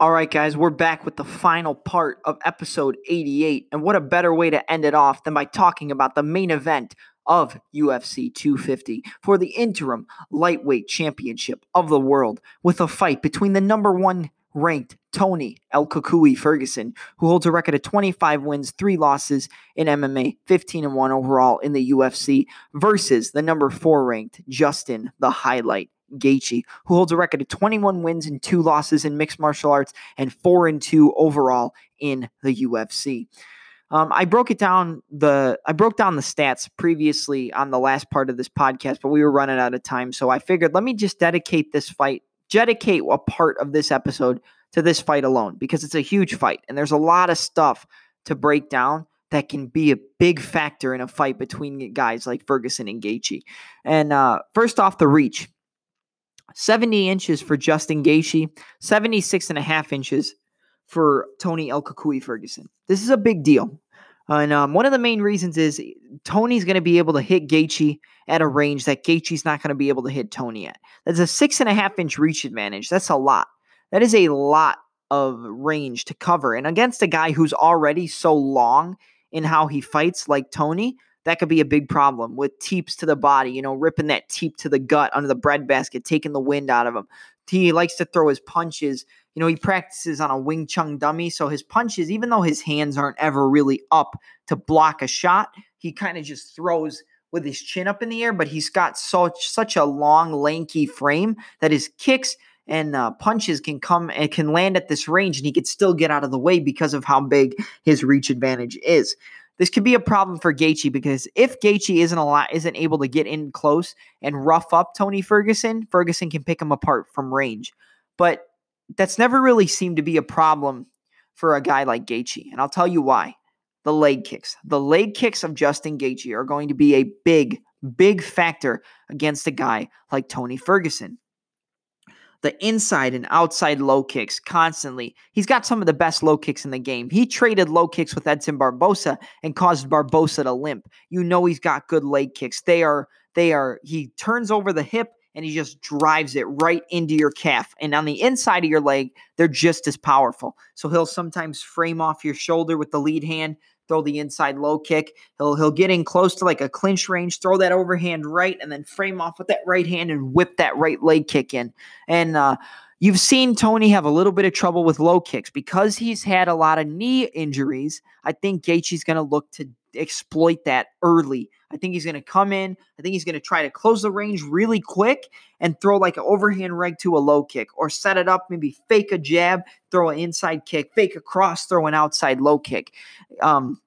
All right, guys, we're back with the final part of episode 88. And what a better way to end it off than by talking about the main event of UFC 250 for the interim lightweight championship of the world with a fight between the number one ranked Tony El Cucuy Ferguson, who holds a record of 25 wins, three losses in MMA, 15 and 1 overall in the UFC, versus the number four ranked Justin the Highlight Gaethje, who holds a record of 21 wins and two losses in mixed martial arts and four and two overall in the UFC. Um, I broke it down the I broke down the stats previously on the last part of this podcast, but we were running out of time, so I figured let me just dedicate this fight, dedicate a part of this episode to this fight alone because it's a huge fight and there's a lot of stuff to break down that can be a big factor in a fight between guys like Ferguson and Gaethje. And uh, first off, the reach. 70 inches for Justin Gaethje, 76 and a half inches for Tony El Ferguson. This is a big deal. And um, one of the main reasons is Tony's going to be able to hit Gaethje at a range that Gaethje's not going to be able to hit Tony at. That's a six and a half inch reach advantage. That's a lot. That is a lot of range to cover. And against a guy who's already so long in how he fights, like Tony, that could be a big problem with teeps to the body, you know, ripping that teep to the gut under the breadbasket, taking the wind out of him. He likes to throw his punches. You know, he practices on a Wing Chun dummy. So his punches, even though his hands aren't ever really up to block a shot, he kind of just throws with his chin up in the air. But he's got such such a long, lanky frame that his kicks and uh, punches can come and can land at this range, and he could still get out of the way because of how big his reach advantage is. This could be a problem for Gaethje because if Gaethje isn't a lot, isn't able to get in close and rough up Tony Ferguson, Ferguson can pick him apart from range. But that's never really seemed to be a problem for a guy like Gaethje, and I'll tell you why. The leg kicks, the leg kicks of Justin Gaethje are going to be a big, big factor against a guy like Tony Ferguson the inside and outside low kicks constantly. He's got some of the best low kicks in the game. He traded low kicks with Edson Barbosa and caused Barbosa to limp. You know he's got good leg kicks. They are they are he turns over the hip and he just drives it right into your calf. And on the inside of your leg, they're just as powerful. So he'll sometimes frame off your shoulder with the lead hand, throw the inside low kick. He'll he'll get in close to like a clinch range, throw that overhand right, and then frame off with that right hand and whip that right leg kick in. And uh, you've seen Tony have a little bit of trouble with low kicks because he's had a lot of knee injuries. I think Gaethje's going to look to exploit that early. I think he's going to come in. I think he's going to try to close the range really quick and throw like an overhand reg to a low kick or set it up, maybe fake a jab, throw an inside kick, fake a cross, throw an outside low kick. Um,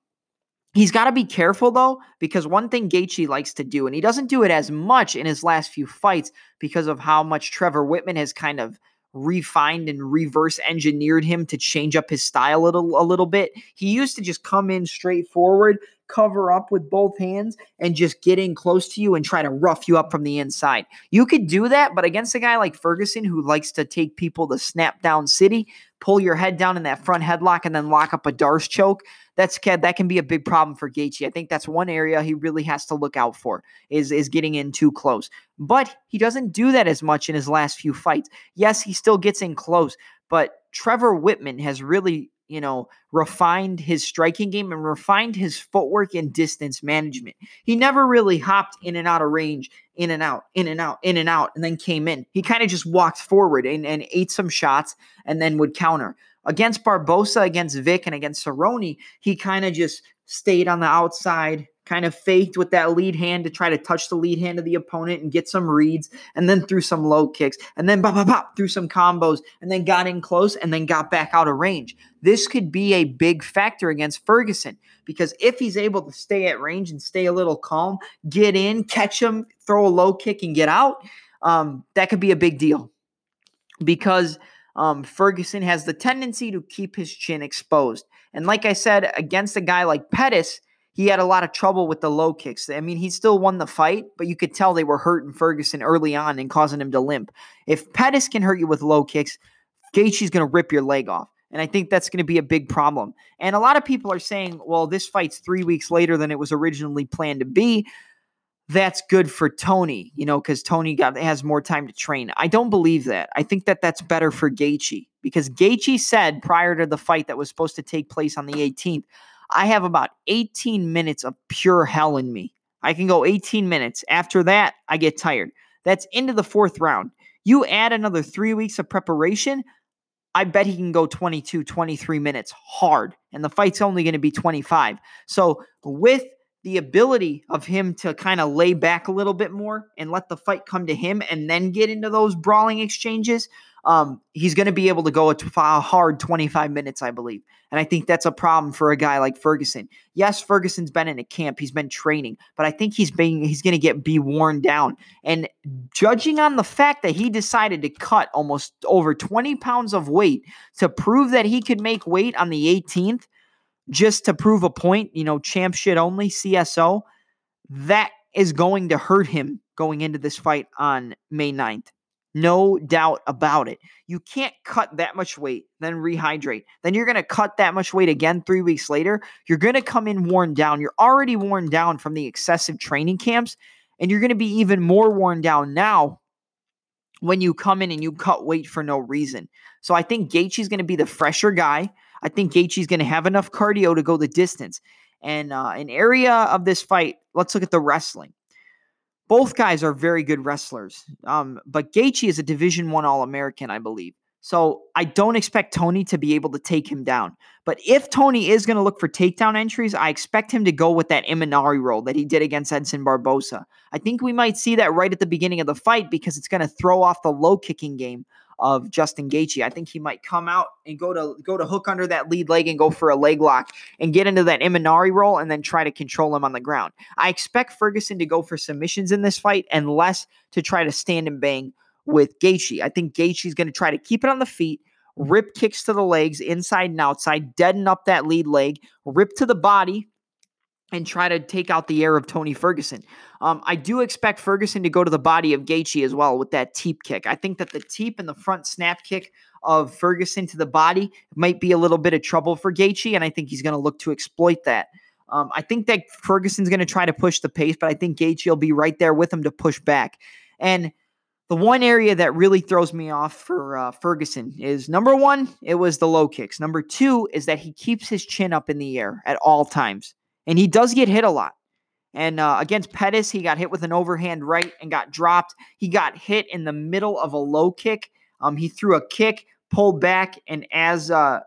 He's got to be careful though, because one thing Gaethje likes to do, and he doesn't do it as much in his last few fights because of how much Trevor Wittman has kind of refined and reverse engineered him to change up his style a little, a little bit. He used to just come in straight forward, cover up with both hands, and just get in close to you and try to rough you up from the inside. You could do that, but against a guy like Ferguson who likes to take people to snap down city, pull your head down in that front headlock, and then lock up a Darce choke that's that can be a big problem for Gaethje. I think that's one area he really has to look out for is is getting in too close. But he doesn't do that as much in his last few fights. Yes, he still gets in close, but Trevor Wittman has really you know, refined his striking game and refined his footwork and distance management. He never really hopped in and out of range, in and out, in and out, in and out, and then came in. He kind of just walked forward and, and ate some shots and then would counter. Against Barbosa, against Vick, and against Cerrone, he kind of just stayed on the outside, kind of faked with that lead hand to try to touch the lead hand of the opponent and get some reads, and then threw some low kicks, and then bop, bop, bop, threw some combos, and then got in close and then got back out of range. This could be a big factor against Ferguson because if he's able to stay at range and stay a little calm, get in, catch him, throw a low kick, and get out, um, that could be a big deal because – um, Ferguson has the tendency to keep his chin exposed. And like I said, against a guy like Pettis, he had a lot of trouble with the low kicks. I mean, he still won the fight, but you could tell they were hurting Ferguson early on and causing him to limp. If Pettis can hurt you with low kicks, Gaethje's going to rip your leg off. And I think that's going to be a big problem. And a lot of people are saying, well, this fight's three weeks later than it was originally planned to be. that's good for Tony, you know, because Tony got has more time to train. I don't believe that. I think that that's better for Gaethje because Gaethje said prior to the fight that was supposed to take place on the 18th, I have about 18 minutes of pure hell in me. I can go 18 minutes. After that, I get tired. That's into the fourth round. You add another three weeks of preparation, I bet he can go 22, 23 minutes hard. And the fight's only going to be 25. So, with the ability of him to kind of lay back a little bit more and let the fight come to him and then get into those brawling exchanges, um, he's going to be able to go a hard 25 minutes, I believe. And I think that's a problem for a guy like Ferguson. Yes, Ferguson's been in a camp, he's been training, but I think he's being he's going to get be worn down. And judging on the fact that he decided to cut almost over 20 pounds of weight to prove that he could make weight on the 18th, just to prove a point, you know, champ shit only, CSO, that is going to hurt him going into this fight on May 9th. No doubt about it. You can't cut that much weight, then rehydrate. Then you're going to cut that much weight again three weeks later. You're going to come in worn down. You're already worn down from the excessive training camps, and you're going to be even more worn down now when you come in and you cut weight for no reason. So I think Gaethje's going to be the fresher guy. I think Gaethje's going to have enough cardio to go the distance. And uh, an area of this fight, let's look at the wrestling. Both guys are very good wrestlers, um, but Gaethje is a Division One All American, I believe. So I don't expect Tony to be able to take him down. But if Tony is going to look for takedown entries, I expect him to go with that Imanari roll that he did against Edson Barbosa. I think we might see that right at the beginning of the fight because it's going to throw off the low kicking game of Justin Gaethje. I think he might come out and go to go to hook under that lead leg and go for a leg lock and get into that Imanari roll and then try to control him on the ground. I expect Ferguson to go for submissions in this fight and less to try to stand and bang with Gaethje. I think Gaethje's going to try to keep it on the feet, rip kicks to the legs, inside and outside, deaden up that lead leg, rip to the body, and try to take out the air of Tony Ferguson. Um, I do expect Ferguson to go to the body of Gaethje as well with that teep kick. I think that the teep and the front snap kick of Ferguson to the body might be a little bit of trouble for Gaethje, and I think he's going to look to exploit that. Um, I think that Ferguson's going to try to push the pace, but I think Gaethje will be right there with him to push back. And the one area that really throws me off for uh, Ferguson is number one, it was the low kicks. Number two is that he keeps his chin up in the air at all times. And he does get hit a lot. And uh, against Pettis, he got hit with an overhand right and got dropped. He got hit in the middle of a low kick. Um, he threw a kick, pulled back, and as uh,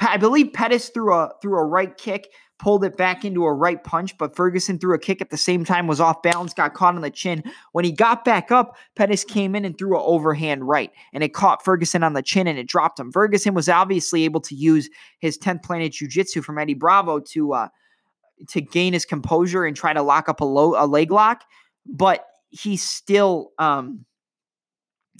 I believe Pettis threw a threw a right kick, pulled it back into a right punch, but Ferguson threw a kick at the same time, was off balance, got caught on the chin. When he got back up, Pettis came in and threw an overhand right, and it caught Ferguson on the chin and it dropped him. Ferguson was obviously able to use his 10th planet jiu-jitsu from Eddie Bravo to uh, to gain his composure and try to lock up a low a leg lock, but he still um,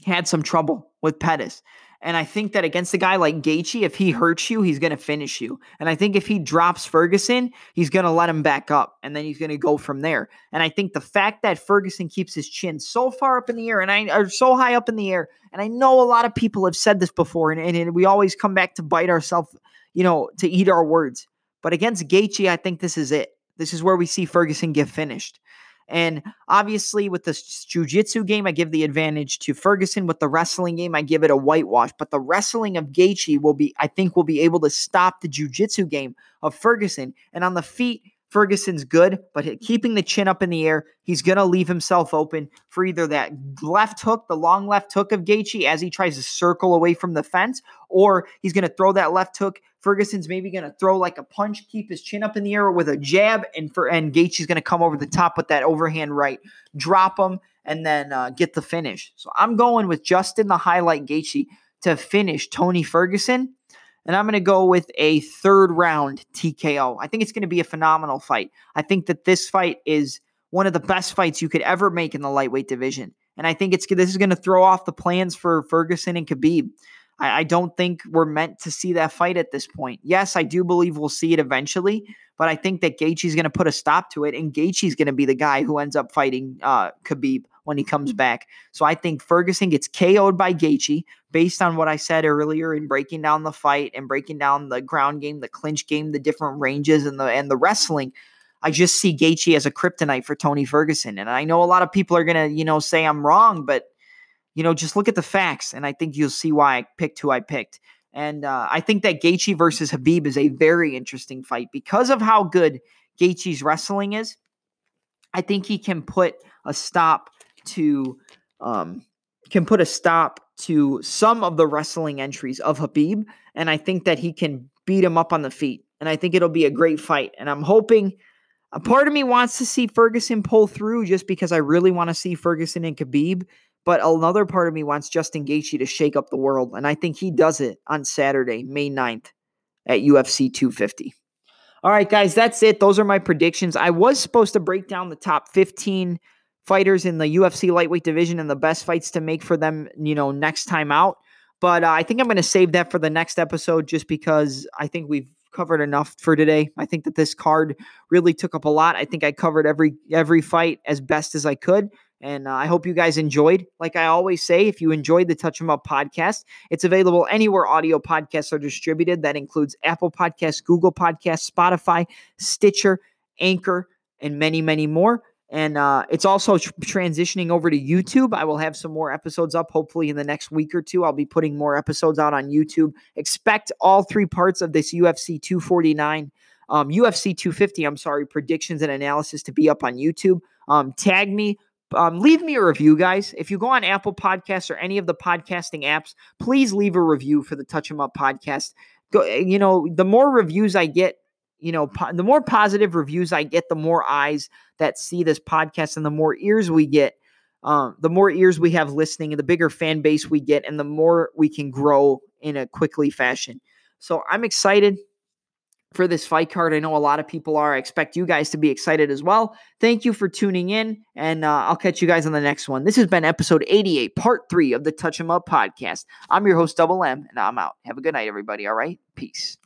had some trouble with Pettis. And I think that against a guy like Gaethje, if he hurts you, he's going to finish you. And I think if he drops Ferguson, he's going to let him back up, and then he's going to go from there. And I think the fact that Ferguson keeps his chin so far up in the air, and I are so high up in the air, and I know a lot of people have said this before, and, and, and we always come back to bite ourselves, you know, to eat our words. But against Gaethje, I think this is it. This is where we see Ferguson get finished. And obviously, with the jiu-jitsu game, I give the advantage to Ferguson. With the wrestling game, I give it a whitewash. But the wrestling of Gaethje will be, I think, will be able to stop the jiu-jitsu game of Ferguson. And on the feet, Ferguson's good, but keeping the chin up in the air, he's going to leave himself open for either that left hook, the long left hook of Gaethje as he tries to circle away from the fence, or he's going to throw that left hook. Ferguson's maybe going to throw like a punch, keep his chin up in the air with a jab, and for and Gaethje's going to come over the top with that overhand right, drop him, and then uh, get the finish. So I'm going with Justin the highlight Gaethje to finish Tony Ferguson and I'm going to go with a third round TKO. I think it's going to be a phenomenal fight. I think that this fight is one of the best fights you could ever make in the lightweight division. And I think it's this is going to throw off the plans for Ferguson and Khabib. I, I don't think we're meant to see that fight at this point. Yes, I do believe we'll see it eventually, but I think that Gaethje's going to put a stop to it, and Gaethje's going to be the guy who ends up fighting uh, Khabib when he comes back. So I think Ferguson gets KO'd by Gaethje based on what I said earlier in breaking down the fight and breaking down the ground game, the clinch game, the different ranges, and the and the wrestling. I just see Gaethje as a kryptonite for Tony Ferguson. And I know a lot of people are going to, you know, say I'm wrong, but, you know, just look at the facts. And I think you'll see why I picked who I picked. And uh, I think that Gaethje versus Khabib is a very interesting fight because of how good Gaethje's wrestling is. I think he can put a stop to um, can put a stop to some of the wrestling entries of Khabib, and I think that he can beat him up on the feet. And I think it'll be a great fight. And I'm hoping a part of me wants to see Ferguson pull through just because I really want to see Ferguson and Khabib. But another part of me wants Justin Gaethje to shake up the world. And I think he does it on Saturday, May 9th at UFC 250. All right, guys, that's it. Those are my predictions. I was supposed to break down the top 15 fighters in the UFC lightweight division and the best fights to make for them, you know, next time out. But uh, I think I'm going to save that for the next episode just because I think we've covered enough for today. I think that this card really took up a lot. I think I covered every every fight as best as I could. And uh, I hope you guys enjoyed. Like I always say, if you enjoyed the Touch 'em Up podcast, it's available anywhere audio podcasts are distributed. That includes Apple Podcasts, Google Podcasts, Spotify, Stitcher, Anchor, and many, many more. And uh, it's also tr- transitioning over to YouTube. I will have some more episodes up hopefully in the next week or two. I'll be putting more episodes out on YouTube. Expect all three parts of this UFC 249, um, UFC 250, I'm sorry, predictions and analysis to be up on YouTube. Um, tag me. Um, leave me a review, guys. If you go on Apple Podcasts or any of the podcasting apps, please leave a review for the Touch 'em Up podcast. Go, you know, the more reviews I get, you know, po- the more positive reviews I get, the more eyes that see this podcast and the more ears we get, um, the more ears we have listening and the bigger fan base we get and the more we can grow in a quickly fashion. So I'm excited for this fight card. I know a lot of people are. I expect you guys to be excited as well. Thank you for tuning in, and uh, I'll catch you guys on the next one. This has been episode 88, part three of the Touch 'em Up podcast. I'm your host, Double M, and I'm out. Have a good night, everybody. All right? Peace.